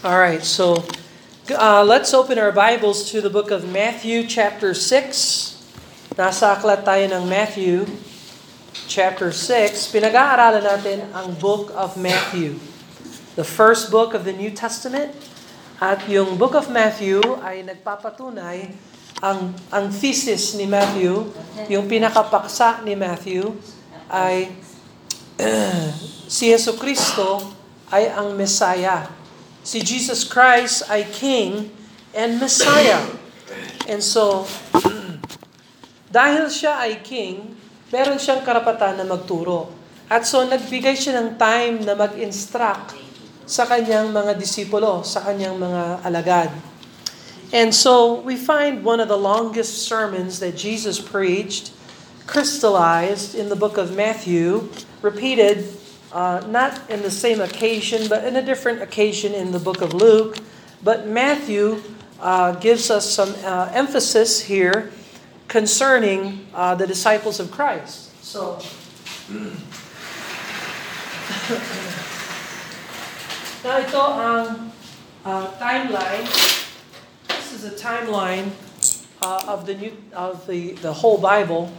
All right, so uh, let's open our Bibles to the book of Matthew chapter 6. Nasa aklat tayo ng Matthew chapter 6. Pinag-aaralan natin ang book of Matthew. The first book of the New Testament. At yung book of Matthew ay nagpapatunay ang ang thesis ni Matthew, yung pinakapaksa ni Matthew ay si Yesu Kristo ay ang Messiah. Si Jesus Christ ay King and Messiah. And so, dahil siya ay King, meron siyang karapatan na magturo. At so, nagbigay siya ng time na mag-instruct sa kanyang mga disipulo, sa kanyang mga alagad. And so, we find one of the longest sermons that Jesus preached crystallized in the book of Matthew, repeated uh, not in the same occasion, but in a different occasion in the book of Luke. But Matthew uh, gives us some uh, emphasis here concerning uh, the disciples of Christ. So, now ito ang uh, timeline. This is a timeline uh, of the new of the the whole Bible.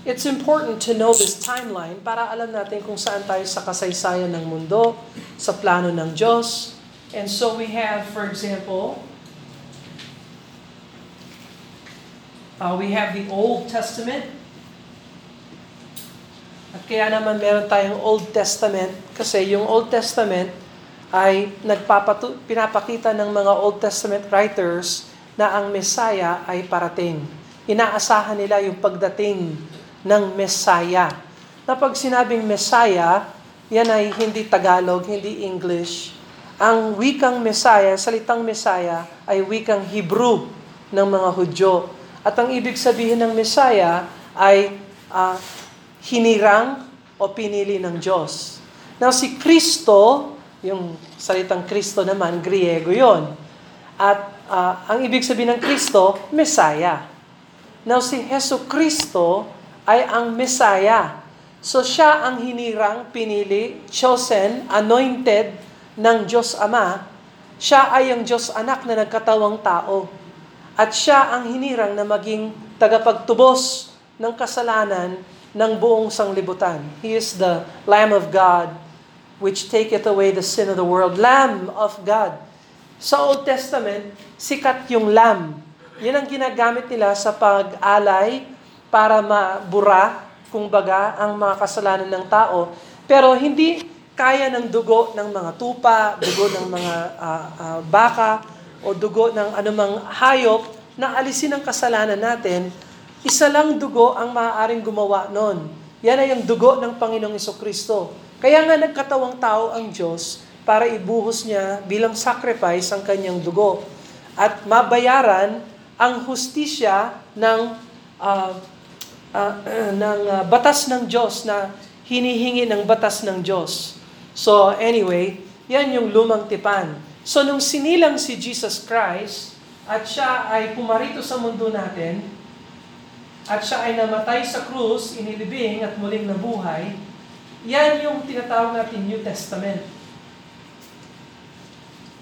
It's important to know this timeline para alam natin kung saan tayo sa kasaysayan ng mundo, sa plano ng Diyos. And so we have, for example, uh, we have the Old Testament. At kaya naman meron tayong Old Testament kasi yung Old Testament ay nagpapatu pinapakita ng mga Old Testament writers na ang Messiah ay parating. Inaasahan nila yung pagdating ng Messiah. Na pag sinabing Messiah, yan ay hindi Tagalog, hindi English. Ang wikang Messiah, salitang Messiah, ay wikang Hebrew ng mga Hudyo. At ang ibig sabihin ng Messiah ay uh, hinirang o pinili ng Diyos. Now si Kristo, yung salitang Kristo naman, Griego yon. At uh, ang ibig sabihin ng Kristo, Messiah. Now si Heso Kristo ay ang Messiah. So siya ang hinirang, pinili, chosen, anointed ng Diyos Ama. Siya ay ang Diyos anak na nagkatawang tao. At siya ang hinirang na maging tagapagtubos ng kasalanan ng buong sanglibutan. He is the Lamb of God which taketh away the sin of the world. Lamb of God. Sa Old Testament, sikat yung lamb. Yan ang ginagamit nila sa pag-alay para mabura, kumbaga, ang mga kasalanan ng tao. Pero hindi kaya ng dugo ng mga tupa, dugo ng mga uh, uh, baka, o dugo ng anumang hayop na alisin ang kasalanan natin, isa lang dugo ang maaaring gumawa noon. Yan ay ang dugo ng Panginoong Kristo. Kaya nga nagkatawang tao ang Diyos para ibuhos niya bilang sacrifice ang kanyang dugo. At mabayaran ang hustisya ng, uh, uh, uh, ng uh, batas ng Diyos na hinihingi ng batas ng Diyos. So anyway, yan yung lumang tipan. So nung sinilang si Jesus Christ at siya ay pumarito sa mundo natin, at siya ay namatay sa krus, inilibing at muling nabuhay, yan yung tinatawag natin New Testament.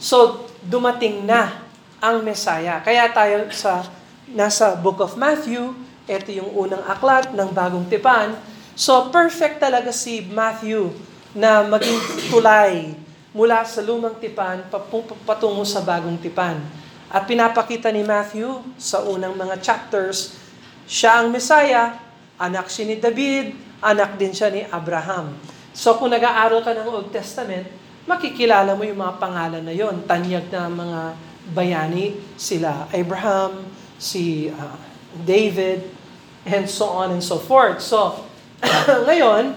So, dumating na ang Messiah. Kaya tayo sa nasa Book of Matthew, ito yung unang aklat ng bagong tipan. So, perfect talaga si Matthew na maging tulay mula sa lumang tipan patungo sa bagong tipan. At pinapakita ni Matthew sa unang mga chapters, siya ang Messiah, anak siya ni David, anak din siya ni Abraham. So kung nag-aaral ka ng Old Testament, makikilala mo yung mga pangalan na yon, tanyag na mga bayani, sila Abraham, si uh, David, and so on and so forth. So, ngayon,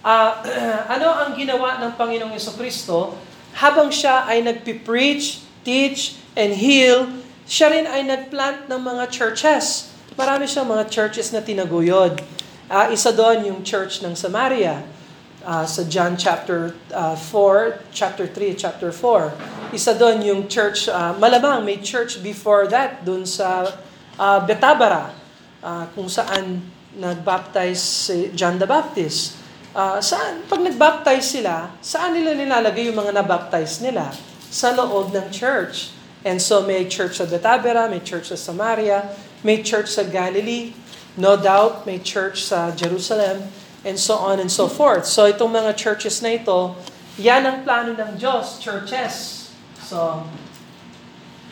uh, ano ang ginawa ng Panginoong Kristo habang siya ay nagpipreach, teach, and heal, siya rin ay nagplant ng mga churches. Marami siyang mga churches na tinaguyod. Uh, isa doon yung church ng Samaria uh, sa John chapter uh, 4, chapter 3, chapter 4. Isa doon yung church, uh, malamang may church before that doon sa uh, Betabara uh, kung saan nagbaptize si John the Baptist. uh, saan, pag nag-baptize sila, saan nila nilalagay yung mga nabaptize nila? Sa loob ng church. And so may church sa Betabera, may church sa Samaria, may church sa Galilee, no doubt may church sa Jerusalem, and so on and so forth. So itong mga churches na ito, yan ang plano ng Diyos, churches. So,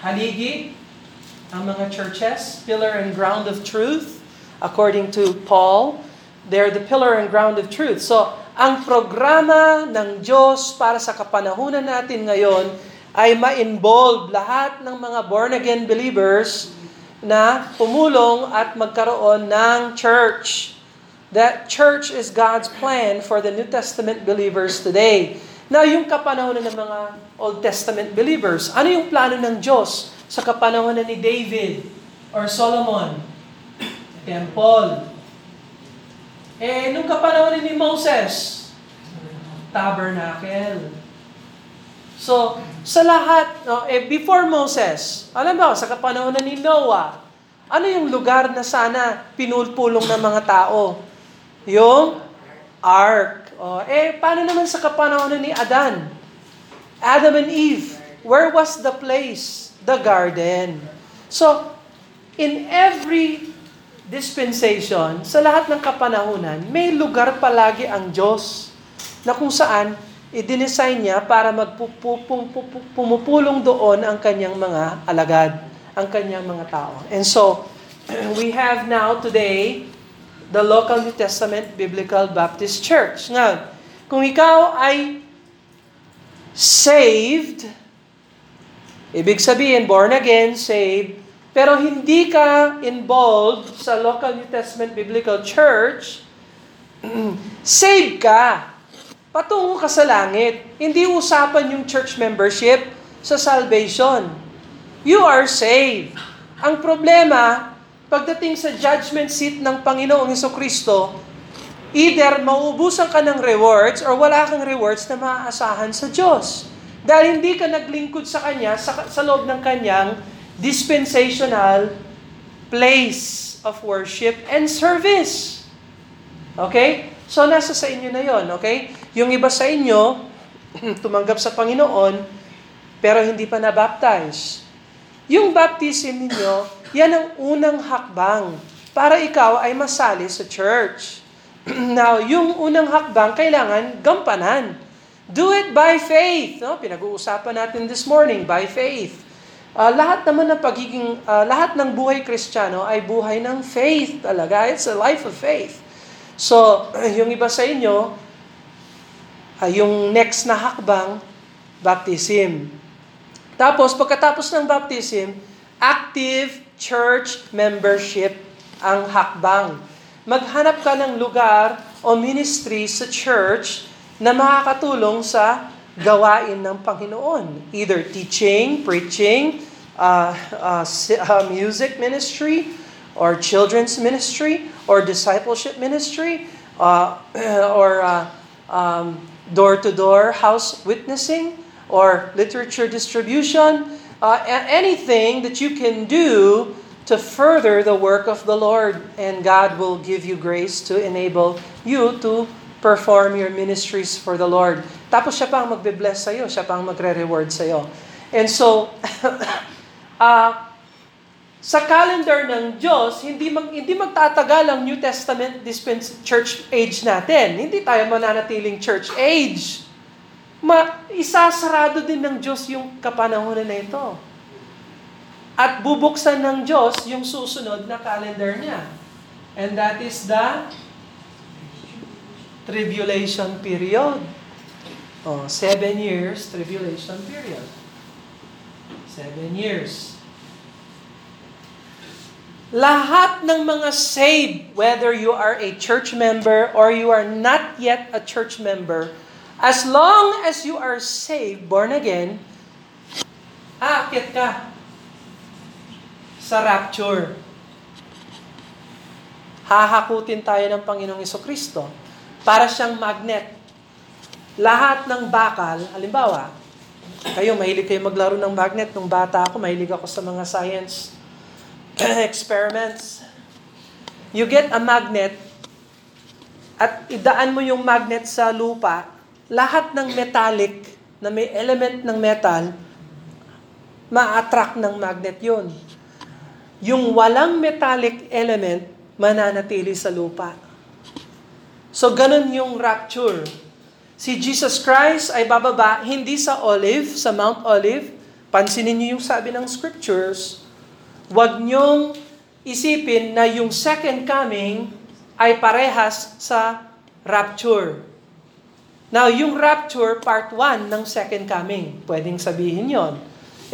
haligi, ang mga churches, pillar and ground of truth, according to Paul, they're the pillar and ground of truth. So, ang programa ng Diyos para sa kapanahunan natin ngayon ay ma-involve lahat ng mga born-again believers na pumulong at magkaroon ng church. That church is God's plan for the New Testament believers today. Now, yung kapanahonan ng mga Old Testament believers, ano yung plano ng Diyos sa kapanahonan ni David or Solomon? Temple. Eh, nung kapanahonan ni Moses, tabernacle. So, sa lahat, no, eh, before Moses, alam mo, sa kapanahonan ni Noah, ano yung lugar na sana pinulpulong ng mga tao? Yung ark. Oh, eh, paano naman sa kapanahon ni Adan? Adam and Eve, where was the place? The garden. So, in every dispensation, sa lahat ng kapanahunan, may lugar palagi ang Diyos na kung saan i-design niya para magpupulong doon ang kanyang mga alagad, ang kanyang mga tao. And so, we have now today the local New Testament Biblical Baptist Church. Nga, kung ikaw ay saved, ibig sabihin, born again, saved, pero hindi ka involved sa local New Testament Biblical Church, saved ka. Patungo ka sa langit. Hindi usapan yung church membership sa salvation. You are saved. Ang problema, pagdating sa judgment seat ng Panginoong Heso Kristo, either mauubusan ka ng rewards or wala kang rewards na maaasahan sa Diyos. Dahil hindi ka naglingkod sa Kanya sa, sa loob ng Kanyang dispensational place of worship and service. Okay? So, nasa sa inyo na yon okay? Yung iba sa inyo, tumanggap sa Panginoon, pero hindi pa na-baptize. Yung baptism ninyo, yan ang unang hakbang para ikaw ay masali sa church. Now, yung unang hakbang, kailangan gampanan. Do it by faith. No? Pinag-uusapan natin this morning, by faith. Uh, lahat naman ng pagiging, uh, lahat ng buhay kristyano ay buhay ng faith talaga. It's a life of faith. So, yung iba sa inyo, uh, yung next na hakbang, baptism. Tapos, pagkatapos ng baptism, active church membership ang hakbang. Maghanap ka ng lugar o ministry sa church na makakatulong sa gawain ng Panginoon. Either teaching, preaching, uh, uh, uh, music ministry, or children's ministry, or discipleship ministry, uh, or uh, um, door-to-door house witnessing, or literature distribution, uh, anything that you can do to further the work of the Lord. And God will give you grace to enable you to perform your ministries for the Lord. Tapos siya pang magbe-bless sa'yo, siya pang magre-reward sa'yo. And so, uh, sa calendar ng Diyos, hindi mag, hindi magtatagal ang New Testament dispense church age natin. Hindi tayo mananatiling church age ma, isasarado din ng Diyos yung kapanahonan na ito. At bubuksan ng Diyos yung susunod na calendar niya. And that is the tribulation period. Oh, seven years tribulation period. Seven years. Lahat ng mga saved, whether you are a church member or you are not yet a church member, As long as you are saved, born again, aakit ka sa rapture. Hahakutin tayo ng Panginoong Kristo para siyang magnet. Lahat ng bakal, halimbawa, kayo, mahilig kayo maglaro ng magnet. Nung bata ako, mahilig ako sa mga science experiments. You get a magnet at idaan mo yung magnet sa lupa, lahat ng metallic na may element ng metal, ma-attract ng magnet yon. Yung walang metallic element, mananatili sa lupa. So, ganun yung rapture. Si Jesus Christ ay bababa hindi sa Olive, sa Mount Olive. Pansinin niyo yung sabi ng scriptures. Huwag niyong isipin na yung second coming ay parehas sa rapture. Now, yung rapture, part 1 ng second coming. Pwedeng sabihin yon.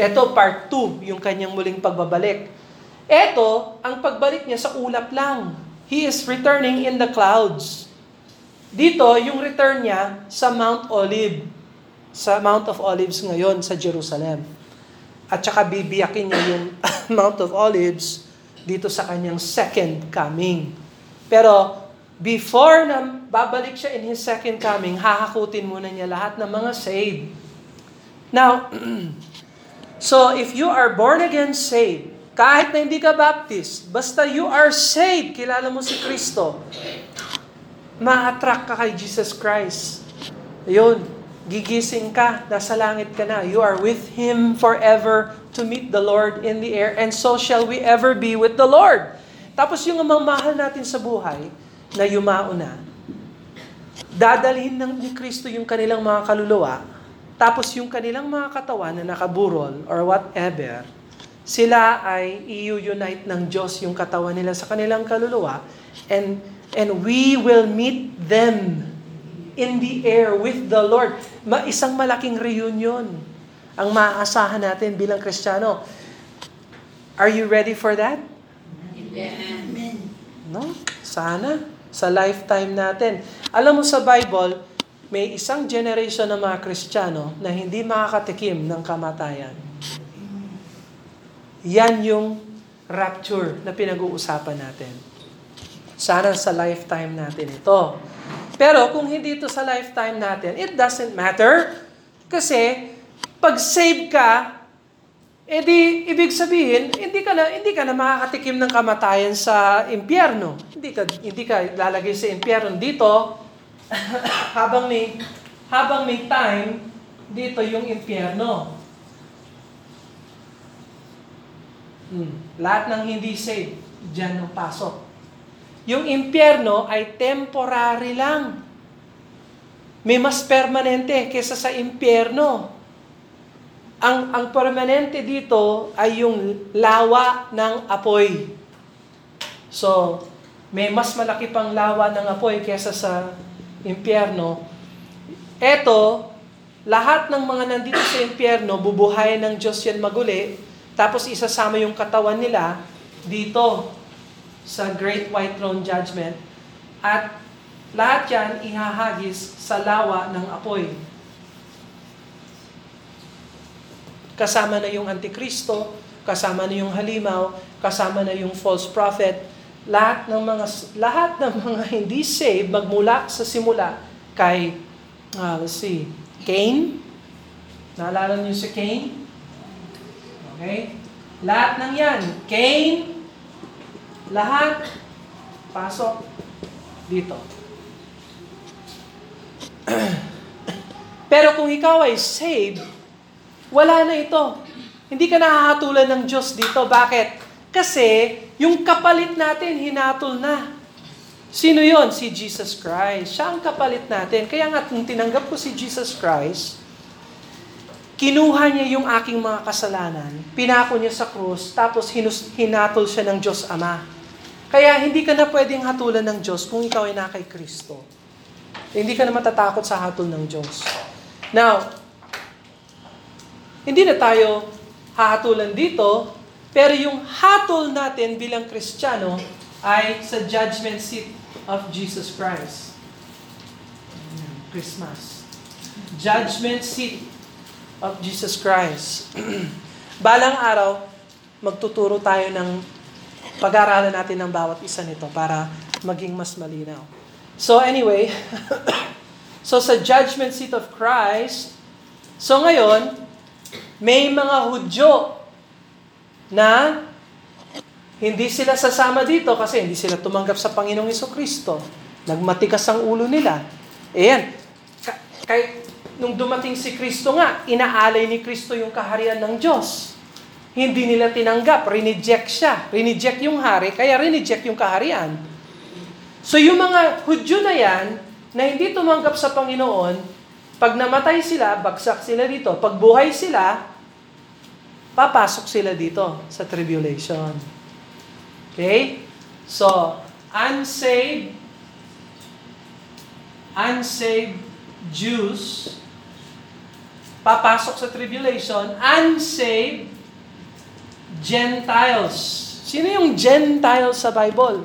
Ito, part 2, yung kanyang muling pagbabalik. Ito, ang pagbalik niya sa ulap lang. He is returning in the clouds. Dito, yung return niya sa Mount Olive. Sa Mount of Olives ngayon sa Jerusalem. At saka bibiyakin niya yung Mount of Olives dito sa kanyang second coming. Pero before na babalik siya in His second coming, hahakutin muna niya lahat ng mga saved. Now, so if you are born again saved, kahit na hindi ka baptist, basta you are saved, kilala mo si Kristo, ma-attract ka kay Jesus Christ. Ayun, gigising ka, nasa langit ka na. You are with Him forever to meet the Lord in the air, and so shall we ever be with the Lord. Tapos yung mamahal natin sa buhay, na yumao na, dadalhin ng ni Kristo yung kanilang mga kaluluwa, tapos yung kanilang mga katawan na nakaburol or whatever, sila ay i-unite ng Diyos yung katawan nila sa kanilang kaluluwa and and we will meet them in the air with the Lord. Ma isang malaking reunion ang maaasahan natin bilang Kristiyano. Are you ready for that? Amen. No? Sana. Sa lifetime natin. Alam mo sa Bible, may isang generation ng mga Kristiyano na hindi makakatikim ng kamatayan. Yan yung rapture na pinag-uusapan natin. Sana sa lifetime natin ito. Pero kung hindi ito sa lifetime natin, it doesn't matter. Kasi pag save ka, edi ibig sabihin, hindi ka na hindi ka na makakatikim ng kamatayan sa impyerno. Hindi ka hindi ka lalagay sa impyerno dito habang may habang may time dito yung impyerno. Hmm. Lahat ng hindi saved, dyan ang pasok. Yung impyerno ay temporary lang. May mas permanente kesa sa impyerno. Ang, ang permanente dito ay yung lawa ng apoy. So, may mas malaki pang lawa ng apoy kesa sa impyerno. Eto, lahat ng mga nandito sa impyerno, bubuhayin ng Diyos yan maguli, tapos isasama yung katawan nila dito sa Great White Throne Judgment. At lahat yan ihahagis sa lawa ng apoy. Kasama na yung Antikristo, kasama na yung halimaw, kasama na yung false prophet, lahat ng mga lahat ng mga hindi saved magmula sa simula kay uh, let's see, Cain. Naalala niyo si Cain? Okay? Lahat ng yan, Cain, lahat pasok dito. Pero kung ikaw ay saved, wala na ito. Hindi ka nahahatulan ng Diyos dito. Bakit? Kasi yung kapalit natin, hinatol na. Sino yon? Si Jesus Christ. Siya ang kapalit natin. Kaya nga, kung tinanggap ko si Jesus Christ, kinuha niya yung aking mga kasalanan, pinako niya sa krus, tapos hinus, hinatol siya ng Diyos Ama. Kaya hindi ka na pwedeng hatulan ng Diyos kung ikaw ay na kay Kristo. Hindi ka na matatakot sa hatol ng Diyos. Now, hindi na tayo hahatulan dito, pero yung hatol natin bilang Kristiyano ay sa judgment seat of Jesus Christ. Christmas. Judgment seat of Jesus Christ. Balang araw, magtuturo tayo ng pag-aaralan natin ng bawat isa nito para maging mas malinaw. So anyway, so sa judgment seat of Christ, so ngayon, may mga Hudyo na hindi sila sasama dito kasi hindi sila tumanggap sa Panginoong Iso Kristo. Nagmatigas ang ulo nila. Ayan. Ka- kay, nung dumating si Kristo nga, inaalay ni Kristo yung kaharian ng Diyos. Hindi nila tinanggap, rineject siya. Rineject yung hari, kaya rineject yung kaharian. So yung mga Hudyo na yan, na hindi tumanggap sa Panginoon, pag namatay sila, bagsak sila dito. Pag buhay sila, papasok sila dito sa tribulation. Okay? So, unsaved, unsaved Jews, papasok sa tribulation, unsaved Gentiles. Sino yung Gentiles sa Bible?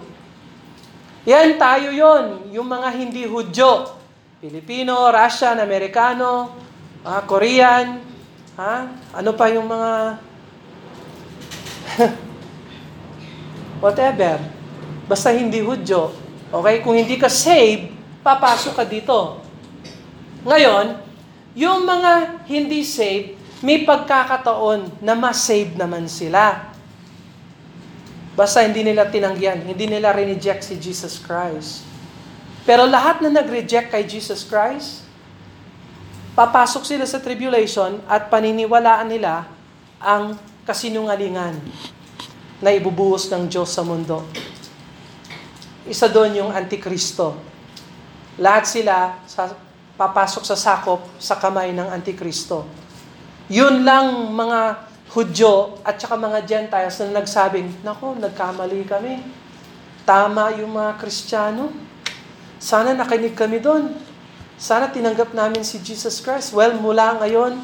Yan tayo yon, yung mga hindi Hudyo. Pilipino, Russian, Amerikano, ah, Korean, ha? ano pa yung mga whatever. Basta hindi Hudyo. Okay? Kung hindi ka saved, papasok ka dito. Ngayon, yung mga hindi saved, may pagkakataon na ma-save naman sila. Basta hindi nila tinanggihan, hindi nila rineject si Jesus Christ. Pero lahat na nag-reject kay Jesus Christ, papasok sila sa tribulation at paniniwalaan nila ang kasinungalingan na ibubuhos ng Diyos sa mundo. Isa doon yung Antikristo. Lahat sila sa, papasok sa sakop sa kamay ng Antikristo. Yun lang mga Hudyo at saka mga Gentiles na nagsabing, Nako, nagkamali kami. Tama yung mga Kristiyano. Sana nakinig kami doon. Sana tinanggap namin si Jesus Christ. Well, mula ngayon,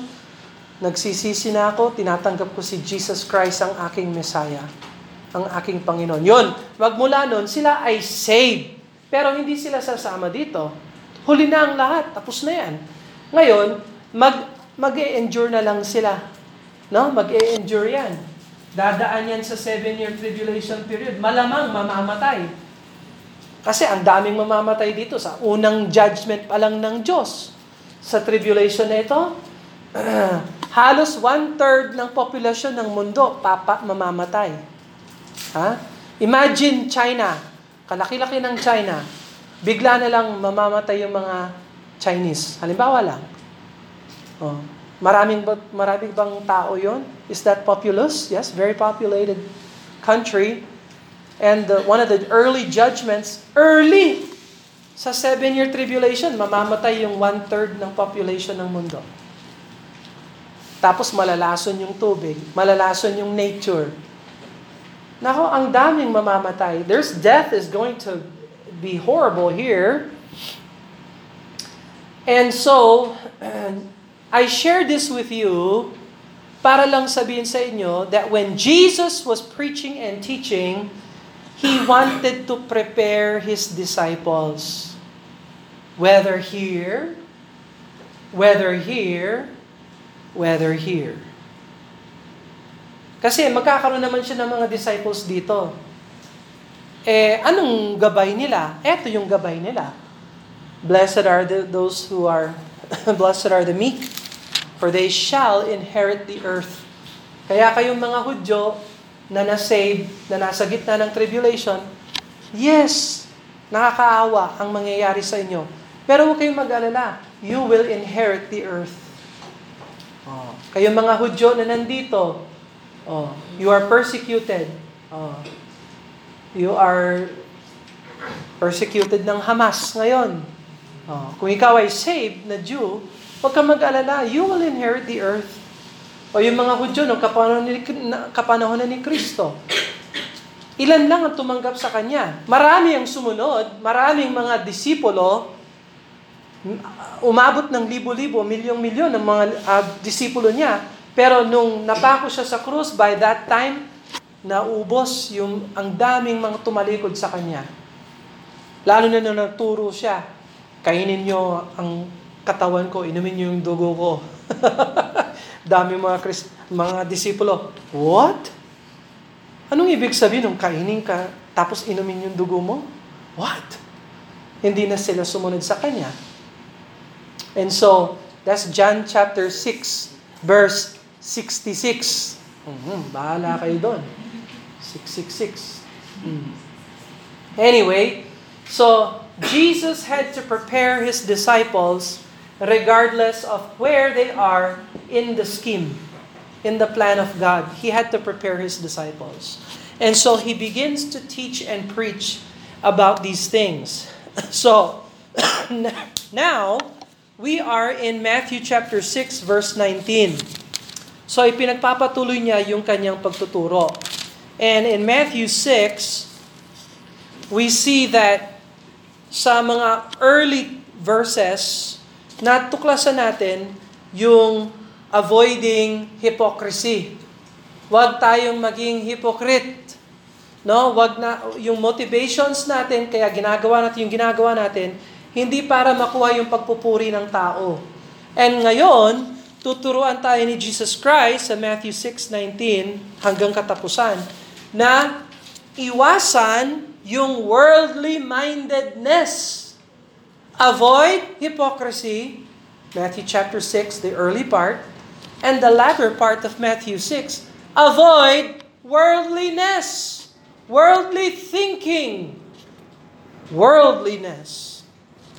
nagsisisi na ako, tinatanggap ko si Jesus Christ ang aking Messiah, ang aking Panginoon. Yun, magmula noon, sila ay saved. Pero hindi sila sasama dito. Huli na ang lahat, tapos na yan. Ngayon, mag, mag-e-endure na lang sila. No? Mag-e-endure yan. Dadaan yan sa seven-year tribulation period. Malamang mamamatay. Kasi ang daming mamamatay dito sa unang judgment pa lang ng Diyos. Sa tribulation na ito, halos one-third ng populasyon ng mundo papa mamamatay. Ha? Imagine China, kalaki-laki ng China, bigla na lang mamamatay yung mga Chinese. Halimbawa lang. Oh, maraming ba, maraming bang tao 'yon? Is that populous? Yes, very populated country. And uh, one of the early judgments, early sa seven-year tribulation, mamamatay yung one-third ng population ng mundo. Tapos malalason yung tubig, malalason yung nature. Nako, ang daming mamamatay. There's death is going to be horrible here. And so, I share this with you para lang sabihin sa inyo that when Jesus was preaching and teaching, He wanted to prepare His disciples. Whether here, whether here, whether here. Kasi magkakaroon naman siya ng mga disciples dito. Eh, anong gabay nila? Eto yung gabay nila. Blessed are the, those who are, blessed are the meek, for they shall inherit the earth. Kaya kayong mga Hudyo na na-save, na nasa gitna ng tribulation, yes, nakakaawa ang mangyayari sa inyo. Pero huwag kayong mag-alala. You will inherit the earth. Oh. Kayong mga Hudyo na nandito, oh, you are persecuted. Oh. You are persecuted ng Hamas ngayon. Oh. Kung ikaw ay saved na Jew, huwag kang mag-alala. You will inherit the earth. O yung mga Hudyo, nung kapanahon ni, kapanahon na ni Kristo, ilan lang ang tumanggap sa Kanya. Marami ang sumunod, maraming mga disipulo, umabot ng libo-libo, milyong-milyon ng mga uh, disipulo niya. Pero nung napako siya sa krus, by that time, naubos yung ang daming mga tumalikod sa Kanya. Lalo na nung nagturo siya, kainin niyo ang katawan ko, inumin niyo yung dugo ko. Dami mga Christ, mga disipulo. What? Anong ibig sabihin ng kainin ka tapos inumin yung dugo mo? What? Hindi na sila sumunod sa kanya. And so, that's John chapter 6, verse 66. Mm-hmm, bahala kayo doon. 666. Mm. Anyway, so, Jesus had to prepare his disciples regardless of where they are in the scheme, in the plan of God. He had to prepare his disciples. And so he begins to teach and preach about these things. So now we are in Matthew chapter 6 verse 19. So ipinagpapatuloy niya yung kanyang pagtuturo. And in Matthew 6, we see that sa mga early verses, natuklasan natin yung avoiding hypocrisy. Huwag tayong maging hypocrite. No, wag na yung motivations natin kaya ginagawa natin yung ginagawa natin hindi para makuha yung pagpupuri ng tao. And ngayon, tuturuan tayo ni Jesus Christ sa Matthew 6:19 hanggang katapusan na iwasan yung worldly mindedness. Avoid hypocrisy, Matthew chapter 6, the early part, and the latter part of Matthew 6, avoid worldliness. Worldly thinking. Worldliness.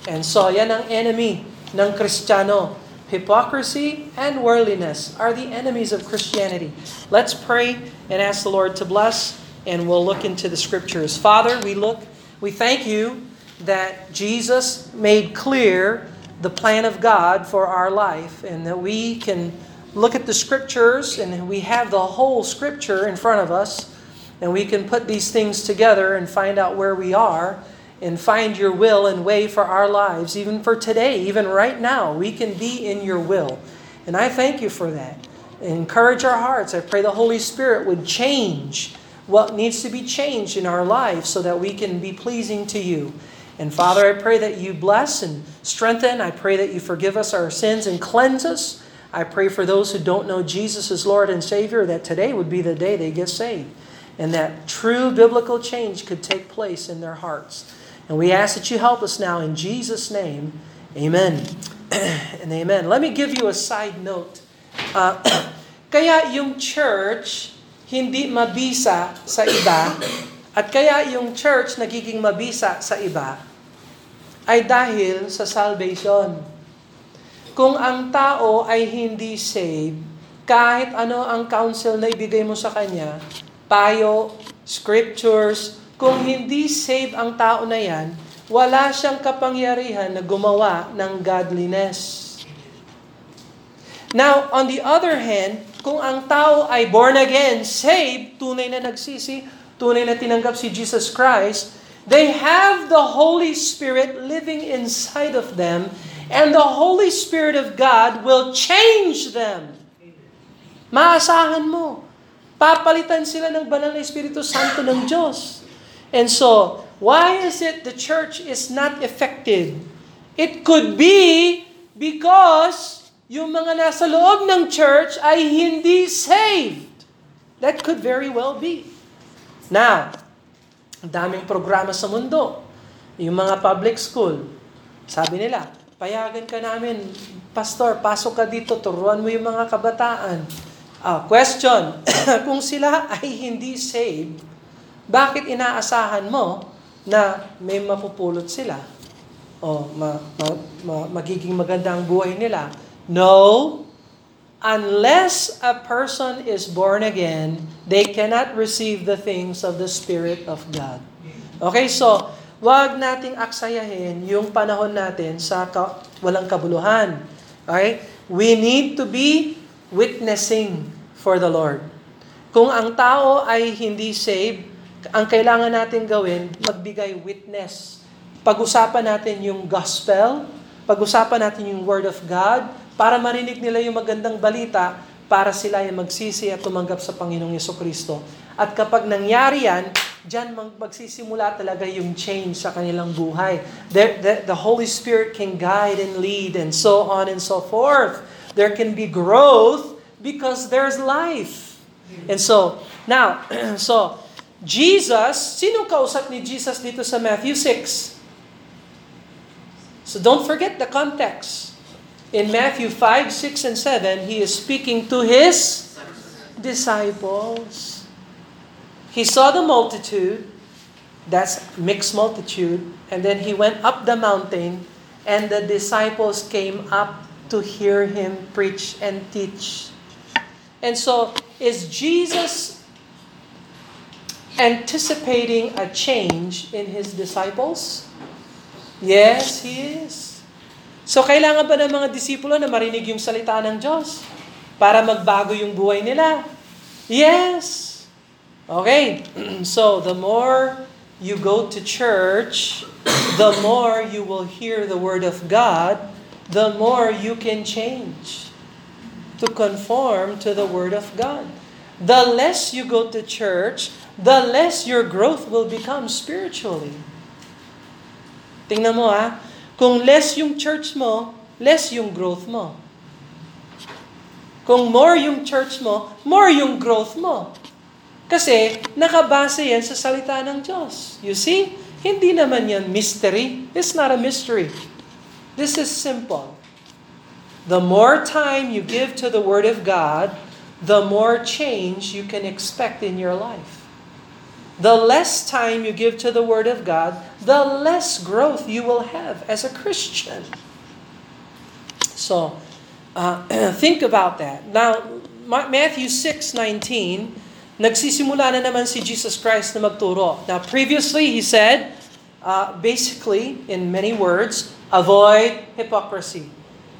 And so, yan ang enemy ng Kristiyano. Hypocrisy and worldliness are the enemies of Christianity. Let's pray and ask the Lord to bless, and we'll look into the scriptures. Father, we look, we thank you that Jesus made clear the plan of God for our life, and that we can look at the scriptures, and we have the whole scripture in front of us and we can put these things together and find out where we are and find your will and way for our lives, even for today, even right now. We can be in your will. And I thank you for that. Encourage our hearts. I pray the Holy Spirit would change what needs to be changed in our lives so that we can be pleasing to you. And Father, I pray that you bless and strengthen. I pray that you forgive us our sins and cleanse us. I pray for those who don't know Jesus as Lord and Savior that today would be the day they get saved and that true biblical change could take place in their hearts. And we ask that you help us now in Jesus' name. Amen. and amen. Let me give you a side note. Uh, kaya yung church hindi mabisa sa iba at kaya yung church nagiging mabisa sa iba ay dahil sa salvation. Kung ang tao ay hindi saved, kahit ano ang counsel na ibigay mo sa kanya, payo, scriptures, kung hindi save ang tao na yan, wala siyang kapangyarihan na gumawa ng godliness. Now, on the other hand, kung ang tao ay born again, saved, tunay na nagsisi, tunay na tinanggap si Jesus Christ, they have the Holy Spirit living inside of them, and the Holy Spirit of God will change them. Maasahan mo. Papalitan sila ng banal na Espiritu Santo ng Diyos. And so, why is it the church is not effective? It could be because yung mga nasa loob ng church ay hindi saved. That could very well be. Now, daming programa sa mundo. Yung mga public school, sabi nila, payagan ka namin, Pastor, pasok ka dito, turuan mo yung mga kabataan. Uh, question, kung sila ay hindi saved, bakit inaasahan mo na may mapupulot sila? O ma, ma, ma, magiging maganda ang buhay nila? No. Unless a person is born again, they cannot receive the things of the Spirit of God. Okay, so, wag nating aksayahin yung panahon natin sa ka, walang kabuluhan. Okay? We need to be witnessing for the Lord. Kung ang tao ay hindi saved, ang kailangan natin gawin, magbigay witness. Pag-usapan natin yung gospel, pag-usapan natin yung word of God, para marinig nila yung magandang balita, para sila ay magsisi at tumanggap sa Panginoong Yeso Kristo. At kapag nangyari yan, dyan magsisimula talaga yung change sa kanilang buhay. The, the, the Holy Spirit can guide and lead and so on and so forth. There can be growth because there's life. And so, now, so, Jesus, sinong kausap ni Jesus dito sa Matthew 6? So don't forget the context. In Matthew 5, 6, and 7, he is speaking to his disciples. He saw the multitude. That's mixed multitude. And then he went up the mountain, and the disciples came up to hear him preach and teach. And so, is Jesus anticipating a change in his disciples? Yes, he is. So, kailangan ba ng mga disipulo na marinig yung salita ng Diyos para magbago yung buhay nila? Yes. Okay. So, the more you go to church, the more you will hear the Word of God, the more you can change to conform to the Word of God. The less you go to church, the less your growth will become spiritually. Tingnan mo ha, kung less yung church mo, less yung growth mo. Kung more yung church mo, more yung growth mo. Kasi nakabase yan sa salita ng Diyos. You see? Hindi naman yan mystery. It's not a mystery. This is simple. The more time you give to the Word of God, the more change you can expect in your life. The less time you give to the Word of God, the less growth you will have as a Christian. So, uh, think about that. Now, Matthew 6:19, nagsisimula na naman si Jesus Christ na magturo. Now, previously, He said, uh, basically, in many words, avoid hypocrisy.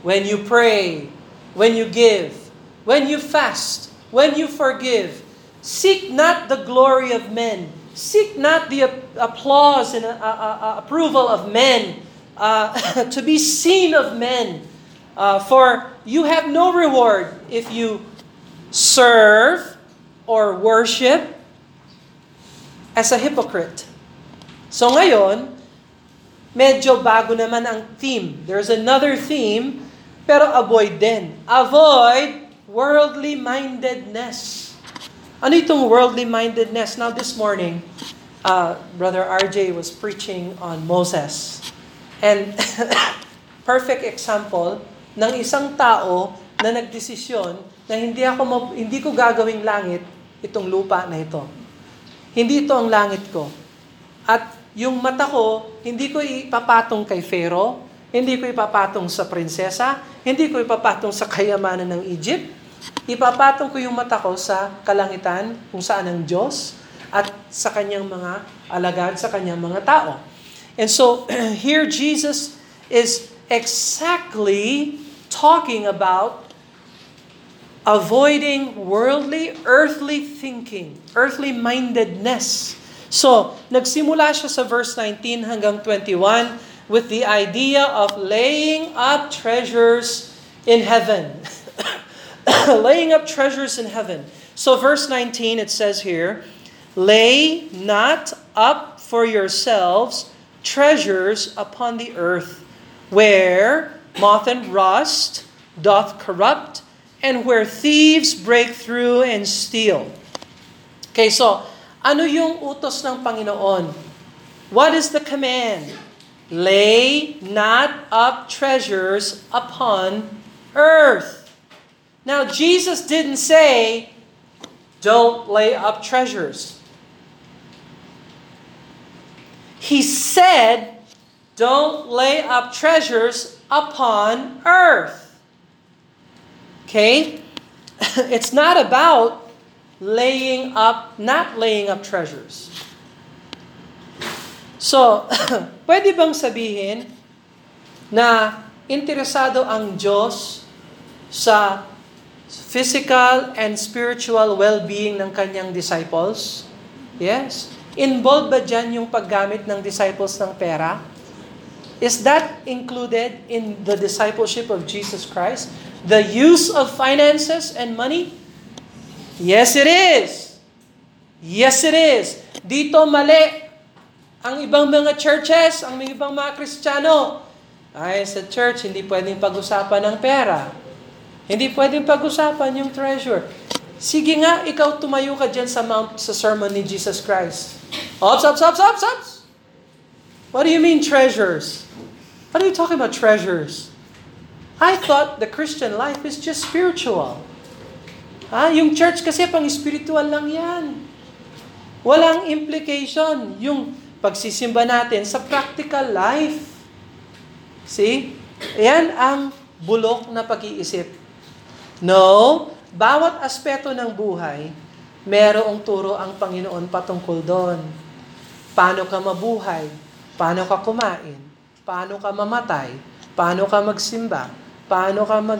When you pray, when you give, when you fast, when you forgive, seek not the glory of men. Seek not the applause and uh, uh, uh, approval of men, uh, to be seen of men. Uh, for you have no reward if you serve or worship as a hypocrite. So ngayon, medyo bago naman ang theme. There's another theme, pero avoid din. Avoid worldly mindedness. Ano itong worldly mindedness? Now this morning, uh, Brother RJ was preaching on Moses. And perfect example ng isang tao na nagdesisyon na hindi ako ma- hindi ko gagawing langit itong lupa na ito. Hindi ito ang langit ko. At yung mata ko, hindi ko ipapatong kay Pharaoh, hindi ko ipapatong sa prinsesa, hindi ko ipapatong sa kayamanan ng Egypt, Ipapatong ko yung mata ko sa kalangitan kung saan ang Diyos at sa kanyang mga alagad, sa kanyang mga tao. And so, here Jesus is exactly talking about avoiding worldly, earthly thinking, earthly mindedness. So, nagsimula siya sa verse 19 hanggang 21 with the idea of laying up treasures in heaven. laying up treasures in heaven. So, verse 19, it says here, Lay not up for yourselves treasures upon the earth, where moth and rust doth corrupt, and where thieves break through and steal. Okay, so, ano yung utos ng Panginoon? What is the command? Lay not up treasures upon earth. Now, Jesus didn't say, don't lay up treasures. He said, don't lay up treasures upon earth. Okay? It's not about laying up, not laying up treasures. So, pwede bang sabihin na interesado ang Diyos sa physical and spiritual well-being ng kanyang disciples? Yes. Involved ba dyan yung paggamit ng disciples ng pera? Is that included in the discipleship of Jesus Christ? The use of finances and money? Yes, it is. Yes, it is. Dito mali. Ang ibang mga churches, ang ibang mga Kristiyano, ay sa church, hindi pwedeng pag-usapan ng pera. Hindi pwedeng pag-usapan yung treasure. Sige nga, ikaw tumayo ka dyan sa mount sa sermon ni Jesus Christ. Ops, ops, ops, ops, ops! What do you mean treasures? What are you talking about treasures? I thought the Christian life is just spiritual. Ha? Yung church kasi pang spiritual lang yan. Walang implication. Yung pagsisimba natin sa practical life. See? Ayan ang bulok na pag-iisip. No, bawat aspeto ng buhay, merong turo ang Panginoon patungkol doon. Paano ka mabuhay? Paano ka kumain? Paano ka mamatay? Paano ka magsimba? Paano ka mag...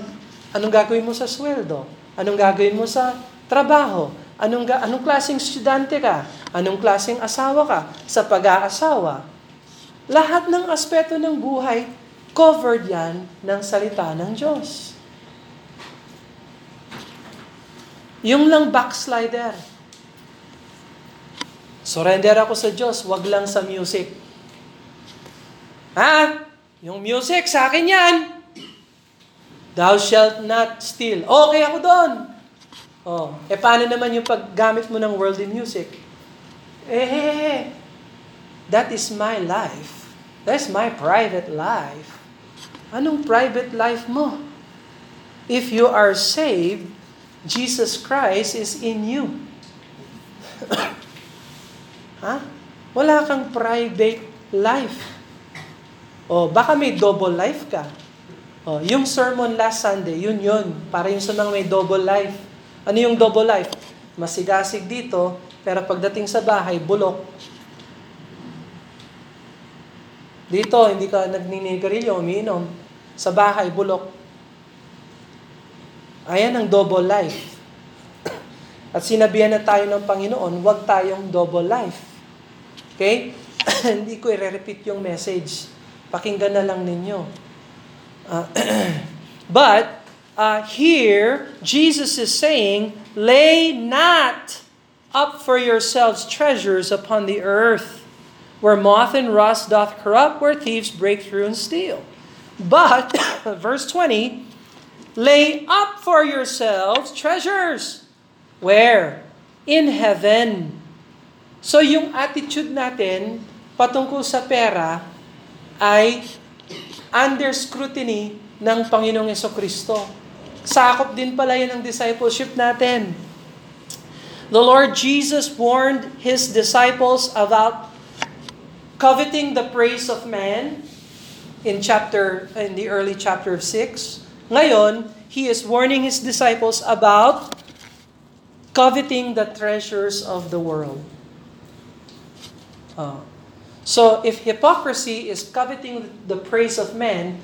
Anong gagawin mo sa sweldo? Anong gagawin mo sa trabaho? Anong, ga, anong klaseng estudyante ka? Anong klaseng asawa ka? Sa pag-aasawa? Lahat ng aspeto ng buhay, covered yan ng salita ng Diyos. Yung lang backslider. Surrender ako sa Diyos, wag lang sa music. Ha? Yung music, sa akin yan. Thou shalt not steal. Okay ako doon. Oh, eh paano naman yung paggamit mo ng worldly music? Eh, that is my life. That's my private life. Anong private life mo? If you are saved, Jesus Christ is in you. ha? Wala kang private life. O, baka may double life ka. O, yung sermon last Sunday, yun yun. Para yung sa mga may double life. Ano yung double life? Masigasig dito, pero pagdating sa bahay, bulok. Dito, hindi ka nagninigarilyo, umiinom. Sa bahay, bulok. Ayan ang double life. At sinabihan na tayo ng Panginoon, huwag tayong double life. Okay? Hindi ko i-repeat yung message. Pakinggan na lang ninyo. Uh, but, uh, here, Jesus is saying, Lay not up for yourselves treasures upon the earth, where moth and rust doth corrupt, where thieves break through and steal. But, verse 20, Lay up for yourselves treasures. Where? In heaven. So yung attitude natin patungkol sa pera ay under scrutiny ng Panginoong Kristo. Sakop din pala yan ng discipleship natin. The Lord Jesus warned His disciples about coveting the praise of man in chapter in the early chapter of 6 ngayon, he is warning his disciples about coveting the treasures of the world. Uh, so, if hypocrisy is coveting the praise of men,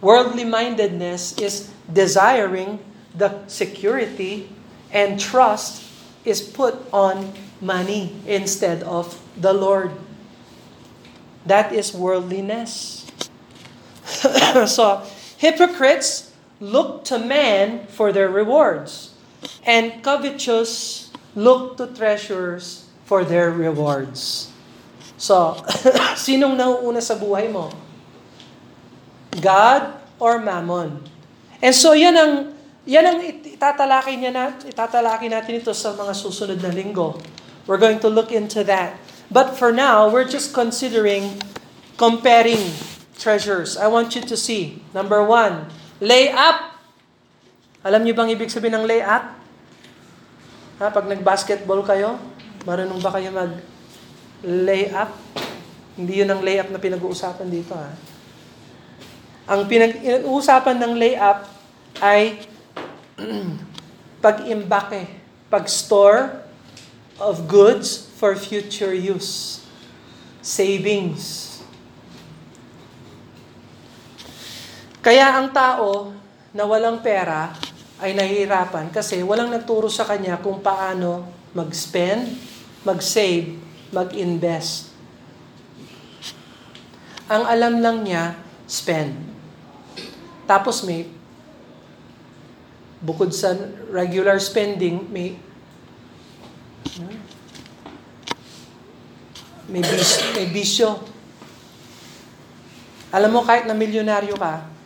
worldly mindedness is desiring the security and trust is put on money instead of the Lord. That is worldliness. so, hypocrites look to man for their rewards, and covetous look to treasures for their rewards. So, sinong nauuna sa buhay mo? God or Mammon? And so, yan ang, yan ang itatalaki, niya na, itatalaki natin ito sa mga susunod na linggo. We're going to look into that. But for now, we're just considering comparing treasures. I want you to see. Number one, Lay up. Alam niyo bang ibig sabihin ng lay up? Ha, pag nag-basketball kayo, marunong ba kayo mag lay up? Hindi yun ang lay up na pinag-uusapan dito ha. Ang pinag-uusapan ng lay up ay pag-imbake, pag-store of goods for future use. Savings. Kaya ang tao na walang pera ay nahihirapan kasi walang nagturo sa kanya kung paano mag-spend, mag-save, mag-invest. Ang alam lang niya, spend. Tapos may, bukod sa regular spending, may, may, bis, may bisyo. Alam mo, kahit na milyonaryo ka,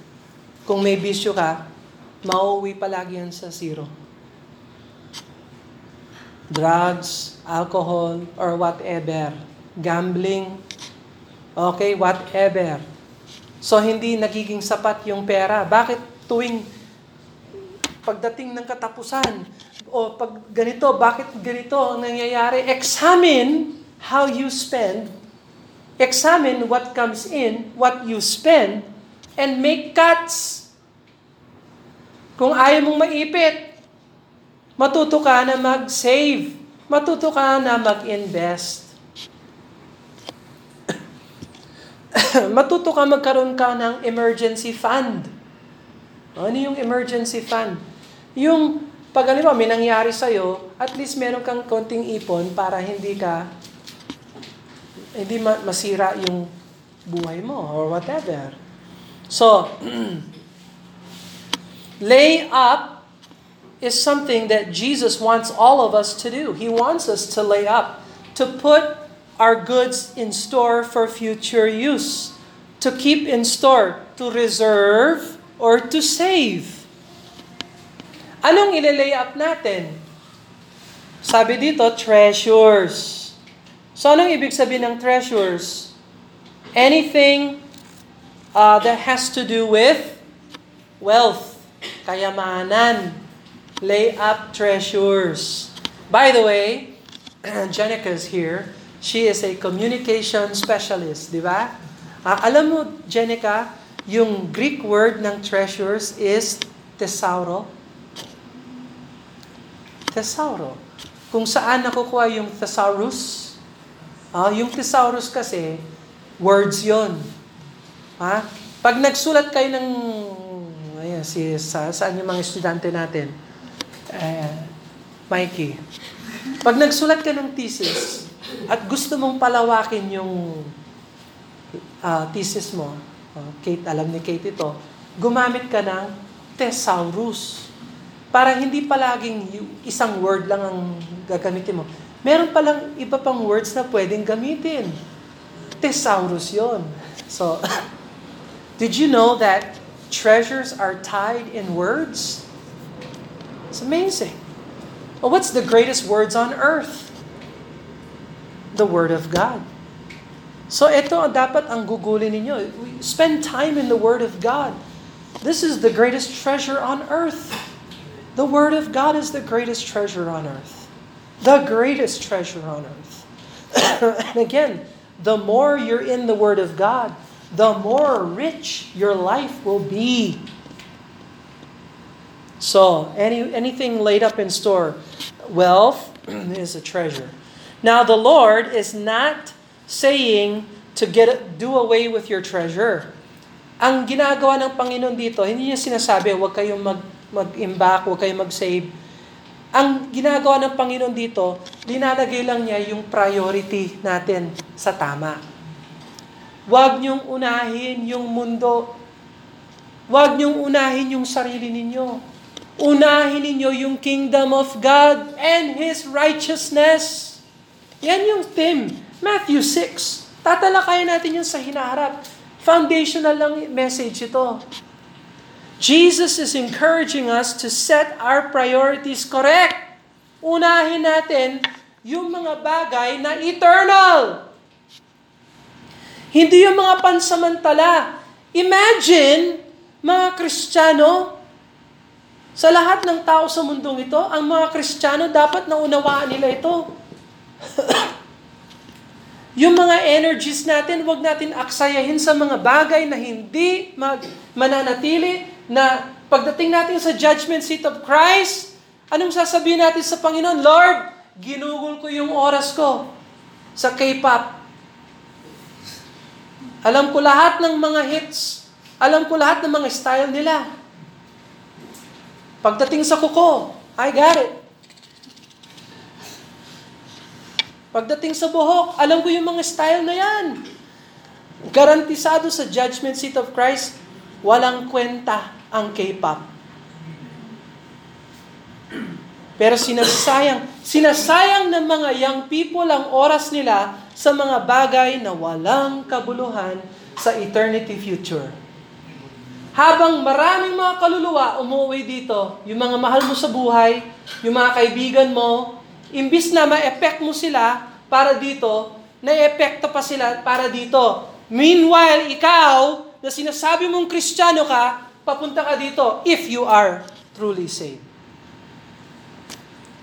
kung may bisyo ka, mauwi palagi yan sa zero. Drugs, alcohol, or whatever. Gambling, okay, whatever. So, hindi nagiging sapat yung pera. Bakit tuwing pagdating ng katapusan, o pag ganito, bakit ganito ang nangyayari? Examine how you spend examine what comes in, what you spend, and make cuts. Kung ayaw mong maipit, matuto ka na mag-save. Matuto ka na mag-invest. matuto ka magkaroon ka ng emergency fund. Ano yung emergency fund? Yung pag ano ba, may nangyari sa'yo, at least meron kang konting ipon para hindi ka, hindi ma- masira yung buhay mo or whatever. So, lay up is something that Jesus wants all of us to do. He wants us to lay up, to put our goods in store for future use, to keep in store, to reserve, or to save. Anong ililay up natin? Sabi dito, treasures. So anong ibig sabihin ng treasures? Anything uh, that has to do with wealth, kayamanan. Lay up treasures. By the way, Jenica's here. She is a communication specialist, di ba? Uh, alam mo, Jenica, yung Greek word ng treasures is thesauro. Thesauro. Kung saan nakukuha yung thesaurus? Ah, yung thesaurus kasi, words yon. Ha? Pag nagsulat kayo ng, ayan, si, sa, saan yung mga estudyante natin? Eh, Mikey. Pag nagsulat ka ng thesis, at gusto mong palawakin yung uh, thesis mo, uh, Kate, alam ni Kate ito, gumamit ka ng thesaurus. Para hindi palaging isang word lang ang gagamitin mo. Meron palang iba pang words na pwedeng gamitin. Thesaurus yon. So, did you know that treasures are tied in words? It's amazing. Well, what's the greatest words on earth? The Word of God. So ito dapat ang gugulin ninyo. Spend time in the Word of God. This is the greatest treasure on earth. The Word of God is the greatest treasure on earth. The greatest treasure on earth. and again, the more you're in the Word of God, the more rich your life will be. So, any, anything laid up in store, wealth is a treasure. Now, the Lord is not saying to get do away with your treasure. Ang ginagawa ng Panginoon dito, hindi niya sinasabi, huwag kayong mag, mag-imbak, huwag kayong mag-save. Ang ginagawa ng Panginoon dito, linalagay lang niya yung priority natin sa tama. Huwag niyong unahin yung mundo. Huwag niyong unahin yung sarili ninyo. Unahin ninyo yung kingdom of God and His righteousness. Yan yung theme. Matthew 6. Tatalakayan natin yun sa hinaharap. Foundational lang message ito. Jesus is encouraging us to set our priorities correct. Unahin natin yung mga bagay na eternal. Hindi yung mga pansamantala. Imagine, mga Kristiyano, sa lahat ng tao sa mundong ito, ang mga Kristiyano dapat naunawaan nila ito. yung mga energies natin, wag natin aksayahin sa mga bagay na hindi mag, mananatili, na pagdating natin sa judgment seat of Christ, anong sasabihin natin sa Panginoon? Lord, ginugol ko yung oras ko sa K-pop. Alam ko lahat ng mga hits. Alam ko lahat ng mga style nila. Pagdating sa kuko, I got it. Pagdating sa buhok, alam ko yung mga style na yan. Garantisado sa judgment seat of Christ, walang kwenta ang K-pop. Pero sinasayang, sinasayang ng mga young people ang oras nila sa mga bagay na walang kabuluhan sa eternity future. Habang maraming mga kaluluwa umuwi dito, yung mga mahal mo sa buhay, yung mga kaibigan mo, imbis na ma-effect mo sila para dito, na-epekto pa sila para dito. Meanwhile, ikaw, na sinasabi mong kristyano ka, papunta ka dito if you are truly saved.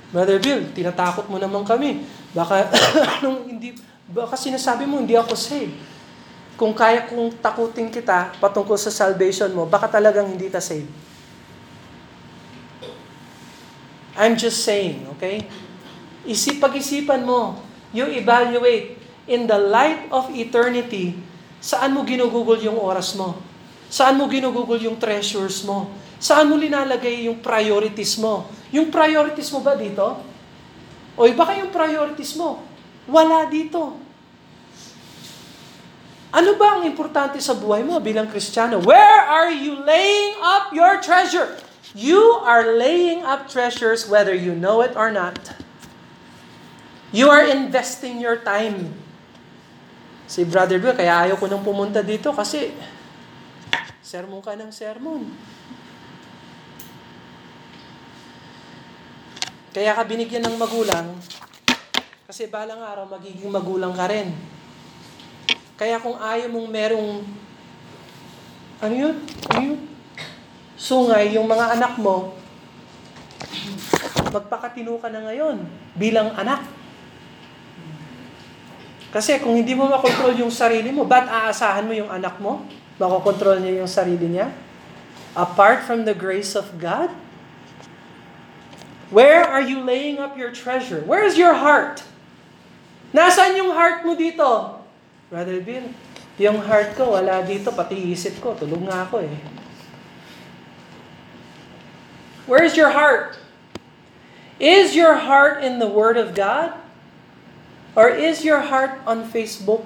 Brother Bill, tinatakot mo naman kami. Baka anong hindi Baka sinasabi mo, hindi ako saved. Kung kaya kong takutin kita patungkol sa salvation mo, baka talagang hindi ka saved. I'm just saying, okay? Isip, pag-isipan mo, you evaluate in the light of eternity, saan mo ginugugol yung oras mo? Saan mo ginugugol yung treasures mo? Saan mo linalagay yung priorities mo? Yung priorities mo ba dito? O baka yung priorities mo, wala dito. Ano ba ang importante sa buhay mo bilang Kristiyano? Where are you laying up your treasure? You are laying up treasures whether you know it or not. You are investing your time. Si Brother Bill, kaya ayaw ko nang pumunta dito kasi sermon ka ng sermon. Kaya ka binigyan ng magulang kasi balang araw magiging magulang ka rin. Kaya kung ayaw mong merong ano yun? Ano yun? Sungay, yung mga anak mo, magpakatino ka na ngayon bilang anak. Kasi kung hindi mo makontrol yung sarili mo, ba't aasahan mo yung anak mo? Makokontrol niya yung sarili niya? Apart from the grace of God? Where are you laying up your treasure? Where is your heart? Nasaan yung heart mo dito? Brother Bill, yung heart ko wala dito, pati isip ko, tulog nga ako eh. Where is your heart? Is your heart in the Word of God? Or is your heart on Facebook?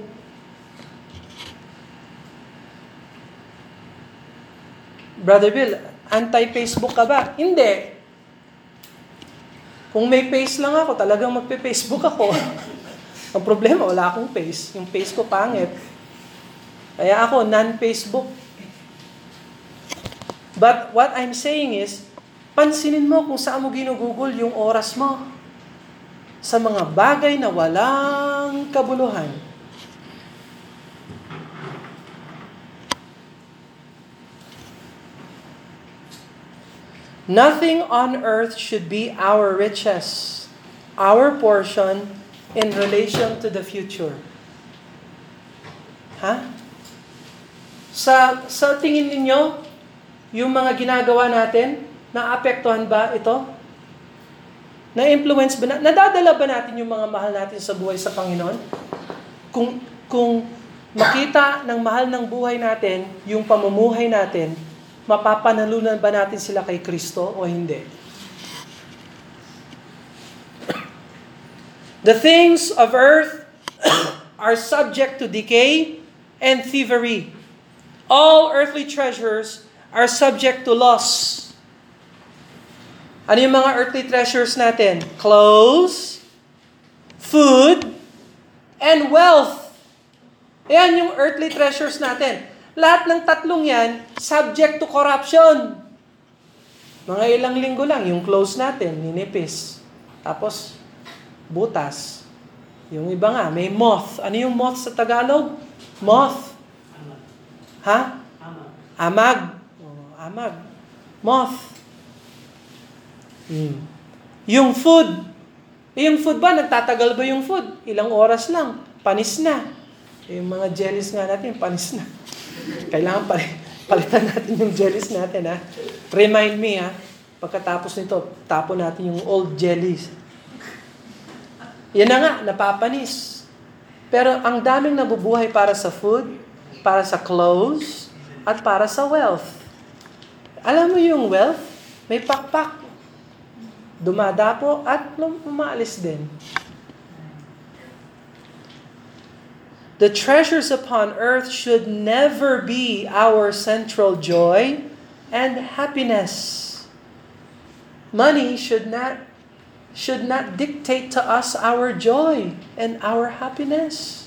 Brother Bill, anti-Facebook ka ba? Hindi. Kung may face lang ako, talagang magpe-Facebook ako. Ang problema, wala akong face. Yung face ko pangit. Kaya ako, non-Facebook. But what I'm saying is, pansinin mo kung saan mo ginugugol yung oras mo sa mga bagay na walang kabuluhan. Nothing on earth should be our riches, our portion in relation to the future. Ha? Sa, sa tingin ninyo, yung mga ginagawa natin, naapektuhan ba ito? Na-influence ba na? Nadadala ba natin yung mga mahal natin sa buhay sa Panginoon? Kung, kung makita ng mahal ng buhay natin, yung pamumuhay natin, mapapanalunan ba natin sila kay Kristo o hindi? The things of earth are subject to decay and thievery. All earthly treasures are subject to loss. Ano yung mga earthly treasures natin? Clothes, food, and wealth. Ayan yung earthly treasures natin. Lahat ng tatlong yan, subject to corruption. Mga ilang linggo lang, yung clothes natin, ninipis. Tapos, butas. Yung iba nga, may moth. Ano yung moth sa Tagalog? Moth. Ha? Amag. Oh, amag. Moth. Hmm. Yung food. Eh, yung food ba, nagtatagal ba yung food? Ilang oras lang. Panis na. Eh, yung mga jellies nga natin, panis na. Kailangan pali, palitan natin yung jellies natin, ha? Remind me, ha? Pagkatapos nito, tapo natin yung old jellies. Yan na nga, napapanis. Pero ang daming nabubuhay para sa food, para sa clothes, at para sa wealth. Alam mo yung wealth? May pakpak dumadapo at umaalis din. The treasures upon earth should never be our central joy and happiness. Money should not should not dictate to us our joy and our happiness.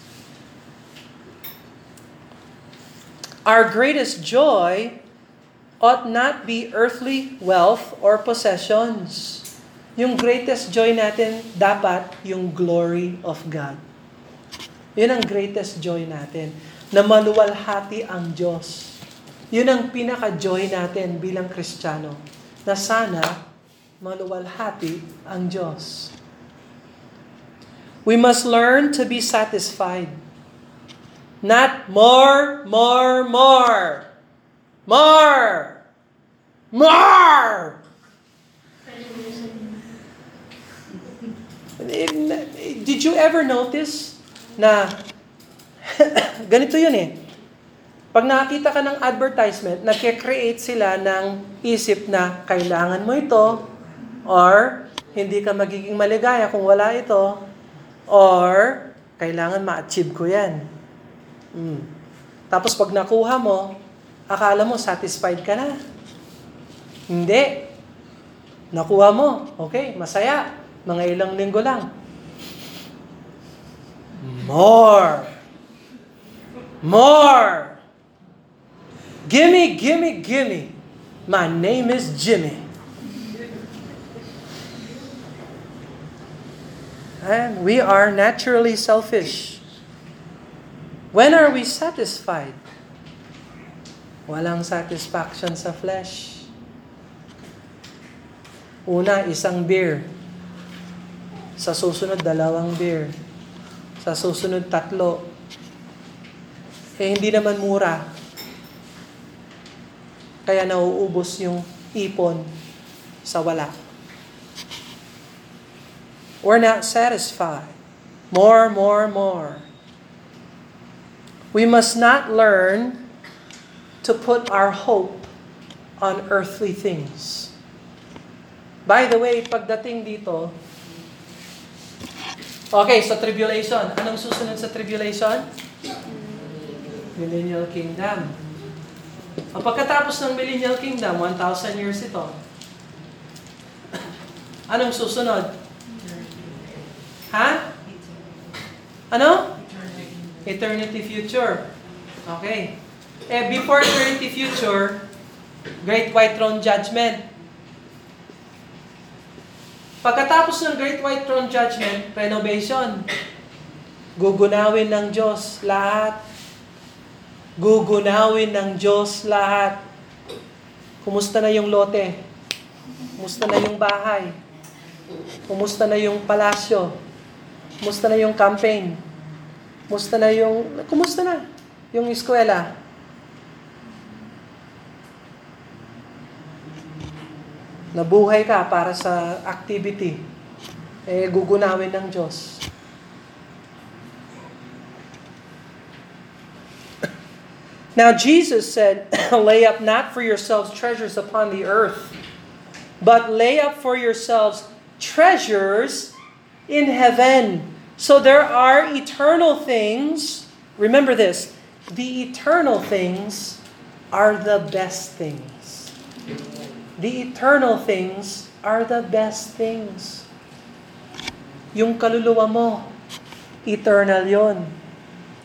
Our greatest joy ought not be earthly wealth or possessions. Yung greatest joy natin dapat yung glory of God. Yun ang greatest joy natin, na maluwalhati ang Diyos. Yun ang pinaka-joy natin bilang Kristiyano, na sana maluwalhati ang Diyos. We must learn to be satisfied. Not more, more, more. More! More! Did you ever notice na ganito yun eh. Pag nakakita ka ng advertisement, nagke-create sila ng isip na kailangan mo ito or hindi ka magiging maligaya kung wala ito or kailangan ma-achieve ko yan. Mm. Tapos pag nakuha mo, akala mo satisfied ka na. Hindi. Nakuha mo. Okay, masaya. Mga ilang linggo lang. More. More. Gimme, gimme, gimme. My name is Jimmy. And we are naturally selfish. When are we satisfied? Walang satisfaction sa flesh. Una, isang beer. Sa susunod, dalawang beer. Sa susunod, tatlo. Eh, hindi naman mura. Kaya nauubos yung ipon sa wala. We're not satisfied. More, more, more. We must not learn to put our hope on earthly things. By the way, pagdating dito, okay, sa tribulation. Anong susunod sa tribulation? Millennial Kingdom. O pagkatapos ng Millennial Kingdom, 1,000 years ito. Anong susunod? Ha? Ano? Eternity future. Okay. Eh, before eternity future, Great White Throne Judgment. Pagkatapos ng Great White Throne Judgment, renovation. Gugunawin ng Diyos lahat. Gugunawin ng Diyos lahat. Kumusta na yung lote? Kumusta na yung bahay? Kumusta na yung palasyo? Kumusta na yung campaign? Kumusta na yung... Kumusta na? Yung eskwela? Nabuhay ka para sa activity. Eh, gugunawin ng Diyos. Now, Jesus said, Lay up not for yourselves treasures upon the earth, but lay up for yourselves treasures in heaven. So there are eternal things. Remember this the eternal things are the best things. The eternal things are the best things. Yung kaluluwa mo, eternal yon.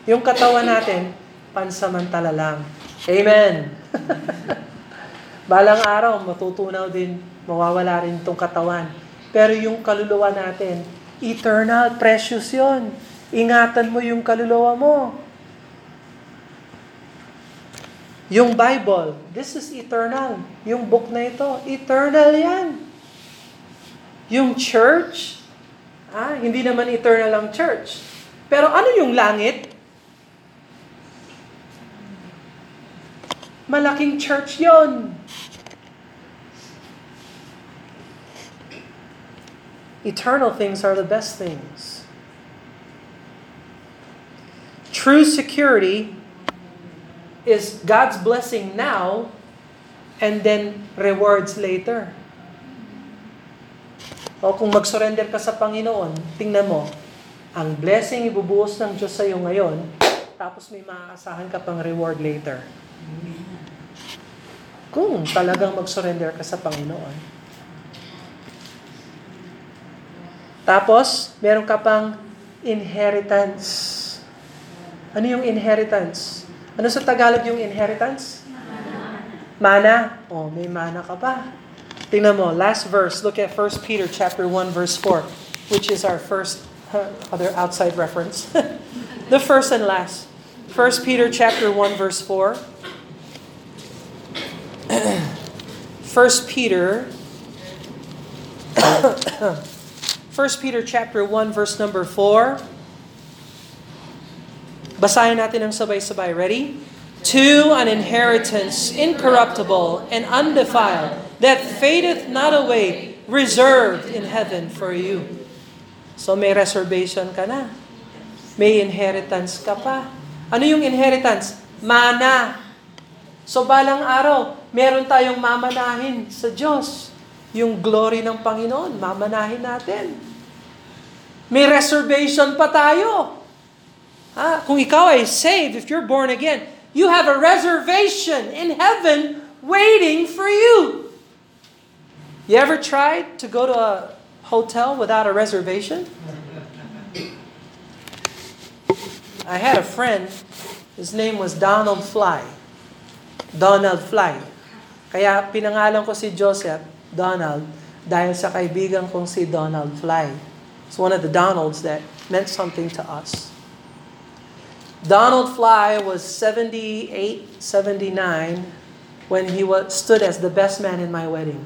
Yung katawan natin, pansamantala lang. Amen. Balang araw, matutunaw din, mawawala rin itong katawan. Pero yung kaluluwa natin, eternal, precious yon. Ingatan mo yung kaluluwa mo. Yung Bible, this is eternal. Yung book na ito, eternal yan. Yung church, ah, hindi naman eternal ang church. Pero ano yung langit? Malaking church yon. Eternal things are the best things. True security is God's blessing now and then rewards later. O kung mag-surrender ka sa Panginoon, tingnan mo, ang blessing ibubuhos ng Diyos sa iyo ngayon, tapos may maaasahan ka pang reward later. Kung talagang mag-surrender ka sa Panginoon. Tapos, meron ka pang inheritance. Ano yung inheritance? Ano sa Tagalog yung inheritance? Mana. Oh, may mana ka pa. Tingnan mo, last verse. Look at 1 Peter chapter 1 verse 4, which is our first uh, other outside reference. the first and last. 1 Peter chapter 1 verse 4. 1 Peter 1 Peter chapter 1 verse number 4. Basahin natin ang sabay-sabay. Ready? To an inheritance incorruptible and undefiled, that fadeth not away, reserved in heaven for you. So may reservation ka na. May inheritance ka pa. Ano yung inheritance? Mana. So balang araw, meron tayong mamanahin sa Diyos. Yung glory ng Panginoon, mamanahin natin. May reservation pa tayo. Ha? Kung ikaw ay saved, if you're born again, you have a reservation in heaven waiting for you. You ever tried to go to a hotel without a reservation? I had a friend, his name was Donald Fly. Donald Fly. Kaya pinangalan ko si Joseph, Donald, dahil sa kaibigan kong si Donald Fly. It's one of the Donalds that meant something to us. Donald Fly was 78, 79 when he was, stood as the best man in my wedding.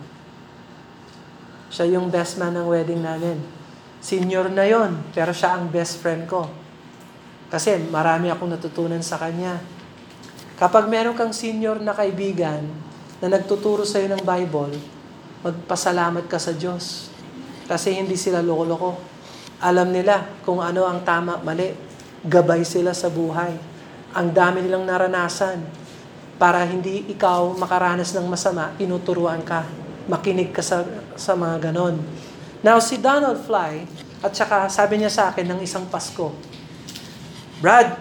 Siya yung best man ng wedding namin. Senior na yon, pero siya ang best friend ko. Kasi marami akong natutunan sa kanya. Kapag meron kang senior na kaibigan na nagtuturo sa iyo ng Bible, magpasalamat ka sa Diyos. Kasi hindi sila loko-loko. Alam nila kung ano ang tama, mali. Gabay sila sa buhay. Ang dami nilang naranasan. Para hindi ikaw makaranas ng masama, tinuturuan ka. Makinig ka sa, sa mga ganon. Now, si Donald Fly, at saka sabi niya sa akin ng isang Pasko, Brad,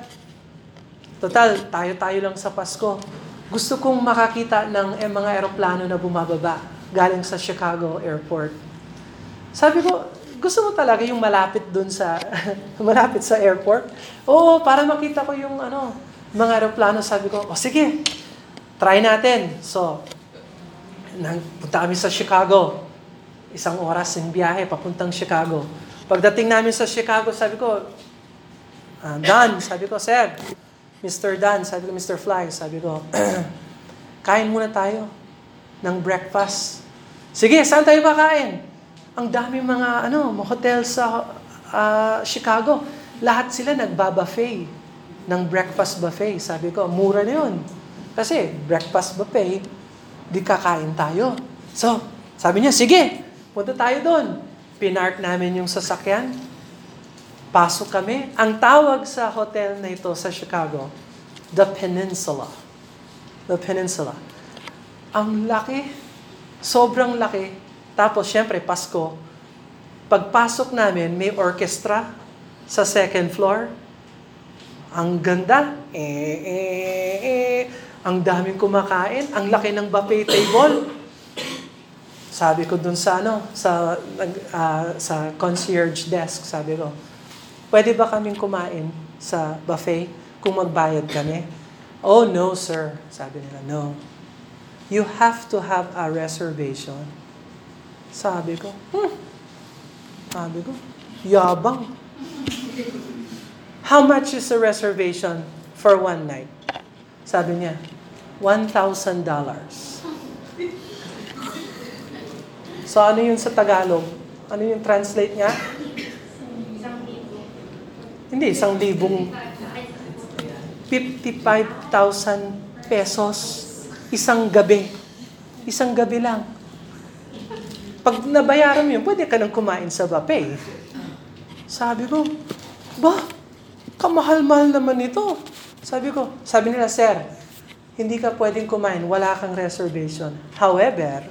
total, tayo-tayo lang sa Pasko. Gusto kong makakita ng eh, mga eroplano na bumababa galing sa Chicago Airport. Sabi ko, gusto mo talaga yung malapit dun sa, malapit sa airport? Oo, para makita ko yung ano, mga eroplano. Sabi ko, o sige, try natin. So, nang, punta kami sa Chicago. Isang oras yung biyahe, papuntang Chicago. Pagdating namin sa Chicago, sabi ko, uh, Dan, sabi ko, Sir, Mr. Dan, sabi ko, Mr. Fly, sabi ko, kain muna tayo ng breakfast. Sige, saan tayo kakain? Ang dami mga ano, mga hotel sa uh, Chicago. Lahat sila nagba-buffet ng breakfast buffet. Sabi ko, mura na yun. Kasi breakfast buffet, di kakain tayo. So, sabi niya, sige, punta tayo doon. Pinark namin yung sasakyan. Pasok kami. Ang tawag sa hotel na ito sa Chicago, The Peninsula. The Peninsula. Ang laki. Sobrang laki. Tapos, syempre, Pasko. Pagpasok namin, may orchestra sa second floor. Ang ganda. Eh, eh, eh. Ang daming kumakain. Ang laki ng buffet table. Sabi ko dun sa ano, sa uh, sa concierge desk, sabi ko, pwede ba kaming kumain sa buffet kung magbayad kami? Oh, no, sir. Sabi nila, no. You have to have a reservation. Sabi ko, hmm. Sabi ko, yabang. How much is a reservation for one night? Sabi niya, $1,000. So ano yun sa Tagalog? Ano yung translate niya? Hindi, isang libong 55,000 pesos isang gabi. Isang gabi lang. Pag nabayaran mo yun, pwede ka nang kumain sa buffet. Sabi ko, ba, kamahal-mahal naman ito. Sabi ko, sabi nila, sir, hindi ka pwedeng kumain, wala kang reservation. However,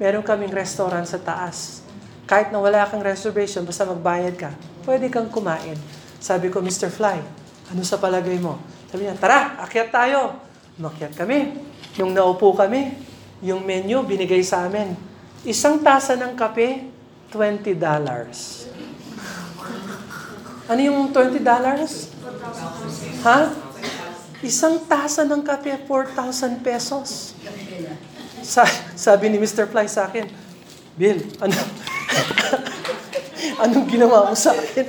meron kaming restaurant sa taas. Kahit na wala kang reservation, basta magbayad ka, pwede kang kumain. Sabi ko, Mr. Fly, ano sa palagay mo? Sabi niya, tara, akyat tayo. Umakyat kami. Yung naupo kami, yung menu binigay sa amin. Isang tasa ng kape, $20. Ano yung $20? Ha? Isang tasa ng kape, 4,000 pesos. Sa, sabi ni Mr. Fly sa akin, Bill, ano, anong ginawa mo sa akin?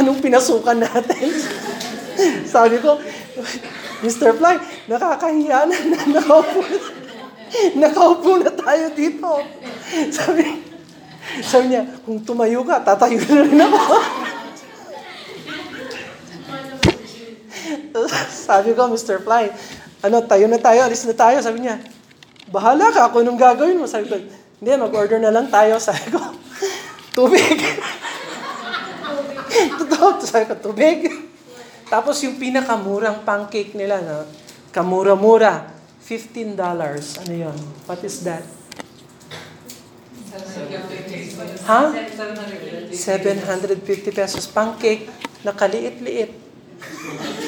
Anong pinasukan natin? sabi ko, Mr. Fly, nakakahiya na, na nakaupo, nakaupo na tayo dito. Sabi, Sabi niya, kung tumayo ka, tatayo na rin ako. Sabi ko, Mr. Fly, ano, tayo na tayo, alis na tayo. Sabi niya, bahala ka, kung anong gagawin mo. Sabi ko, hindi, mag-order na lang tayo. Sabi ko, tubig. Totoo, sabi ko, tubig. Tapos yung pinakamurang pancake nila, no? kamura-mura, $15. Ano yon? What is that? Ha? 750 pesos. Pancake na kaliit-liit.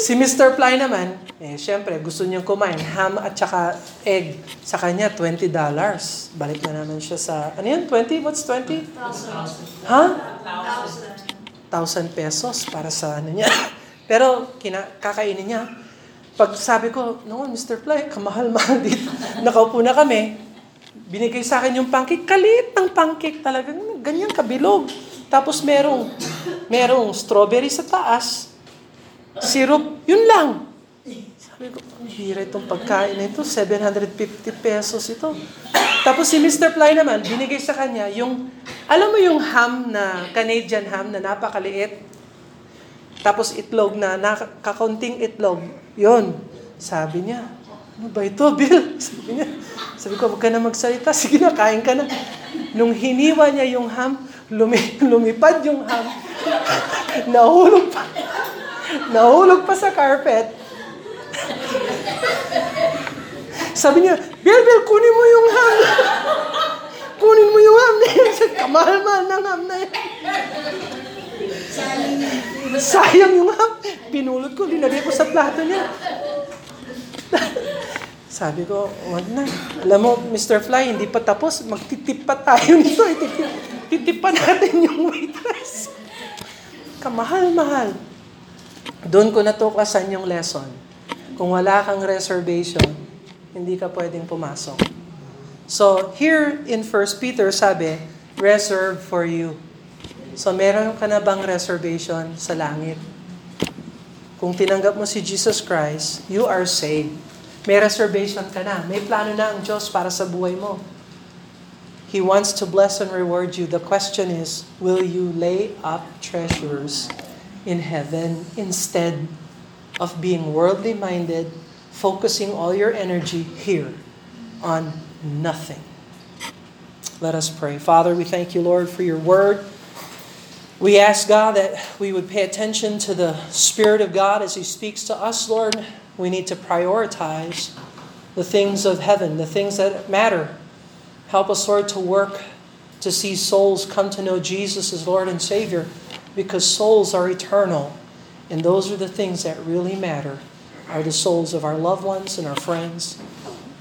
si Mr. Fly naman, eh, syempre, gusto niyang kumain ham at saka egg. Sa kanya, $20. Balik na naman siya sa, ano yan, 20? What's 20? Ha? 1,000 pesos para sa ano niya. Pero, kina, kakainin niya. Pag sabi ko, no, Mr. Fly, kamahal-mahal dito. Nakaupo na kami. Binigay sa akin yung pancake. Kalit ng pancake talaga. Ganyan kabilog. Tapos merong, merong strawberry sa taas. Syrup, yun lang. Sabi ko, ang hira itong pagkain ito. 750 pesos ito. Tapos si Mr. Fly naman, binigay sa kanya yung, alam mo yung ham na, Canadian ham na napakaliit? Tapos itlog na, nakakaunting itlog. Yun. Sabi niya, ano ba ito, Bill? Sabi niya, sabi ko, huwag ka na magsalita. Sige na, kain ka na. Nung hiniwa niya yung ham, lumi, lumipad yung ham. Nahulog pa. Nahulog pa sa carpet. Sabi niya, Bill, Bill, kunin mo yung ham. kunin mo yung ham na yan. Kamahal-mahal ng ham na yan. Sayang yung ham. Pinulot ko, linagay ko sa plato niya. Sabi ko, wag na. Alam mo, Mr. Fly, hindi pa tapos. Magtitip pa tayo nito. Titip, titip pa natin yung waitress. Kamahal-mahal. Doon ko natuklasan yung lesson. Kung wala kang reservation, hindi ka pwedeng pumasok. So, here in 1 Peter, sabi, reserve for you. So, meron ka na bang reservation sa langit? Kung tinanggap mo si Jesus Christ, you are saved. May reservation ka na. May plano na ang Diyos para sa buhay mo. He wants to bless and reward you. The question is, will you lay up treasures in heaven instead of being worldly minded, focusing all your energy here on nothing? Let us pray. Father, we thank you, Lord, for your word. We ask God that we would pay attention to the Spirit of God as He speaks to us, Lord. We need to prioritize the things of heaven, the things that matter. Help us, Lord, to work to see souls come to know Jesus as Lord and Savior because souls are eternal. And those are the things that really matter, are the souls of our loved ones and our friends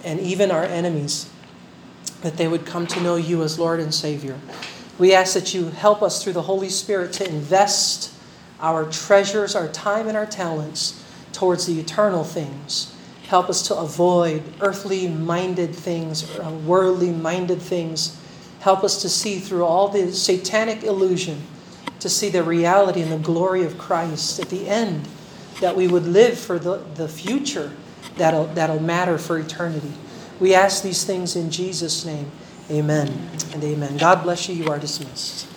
and even our enemies, that they would come to know you as Lord and Savior. We ask that you help us through the Holy Spirit to invest our treasures, our time, and our talents towards the eternal things. Help us to avoid earthly minded things, uh, worldly minded things. Help us to see through all the satanic illusion, to see the reality and the glory of Christ at the end, that we would live for the, the future that'll, that'll matter for eternity. We ask these things in Jesus' name. Amen and amen. God bless you. You are dismissed.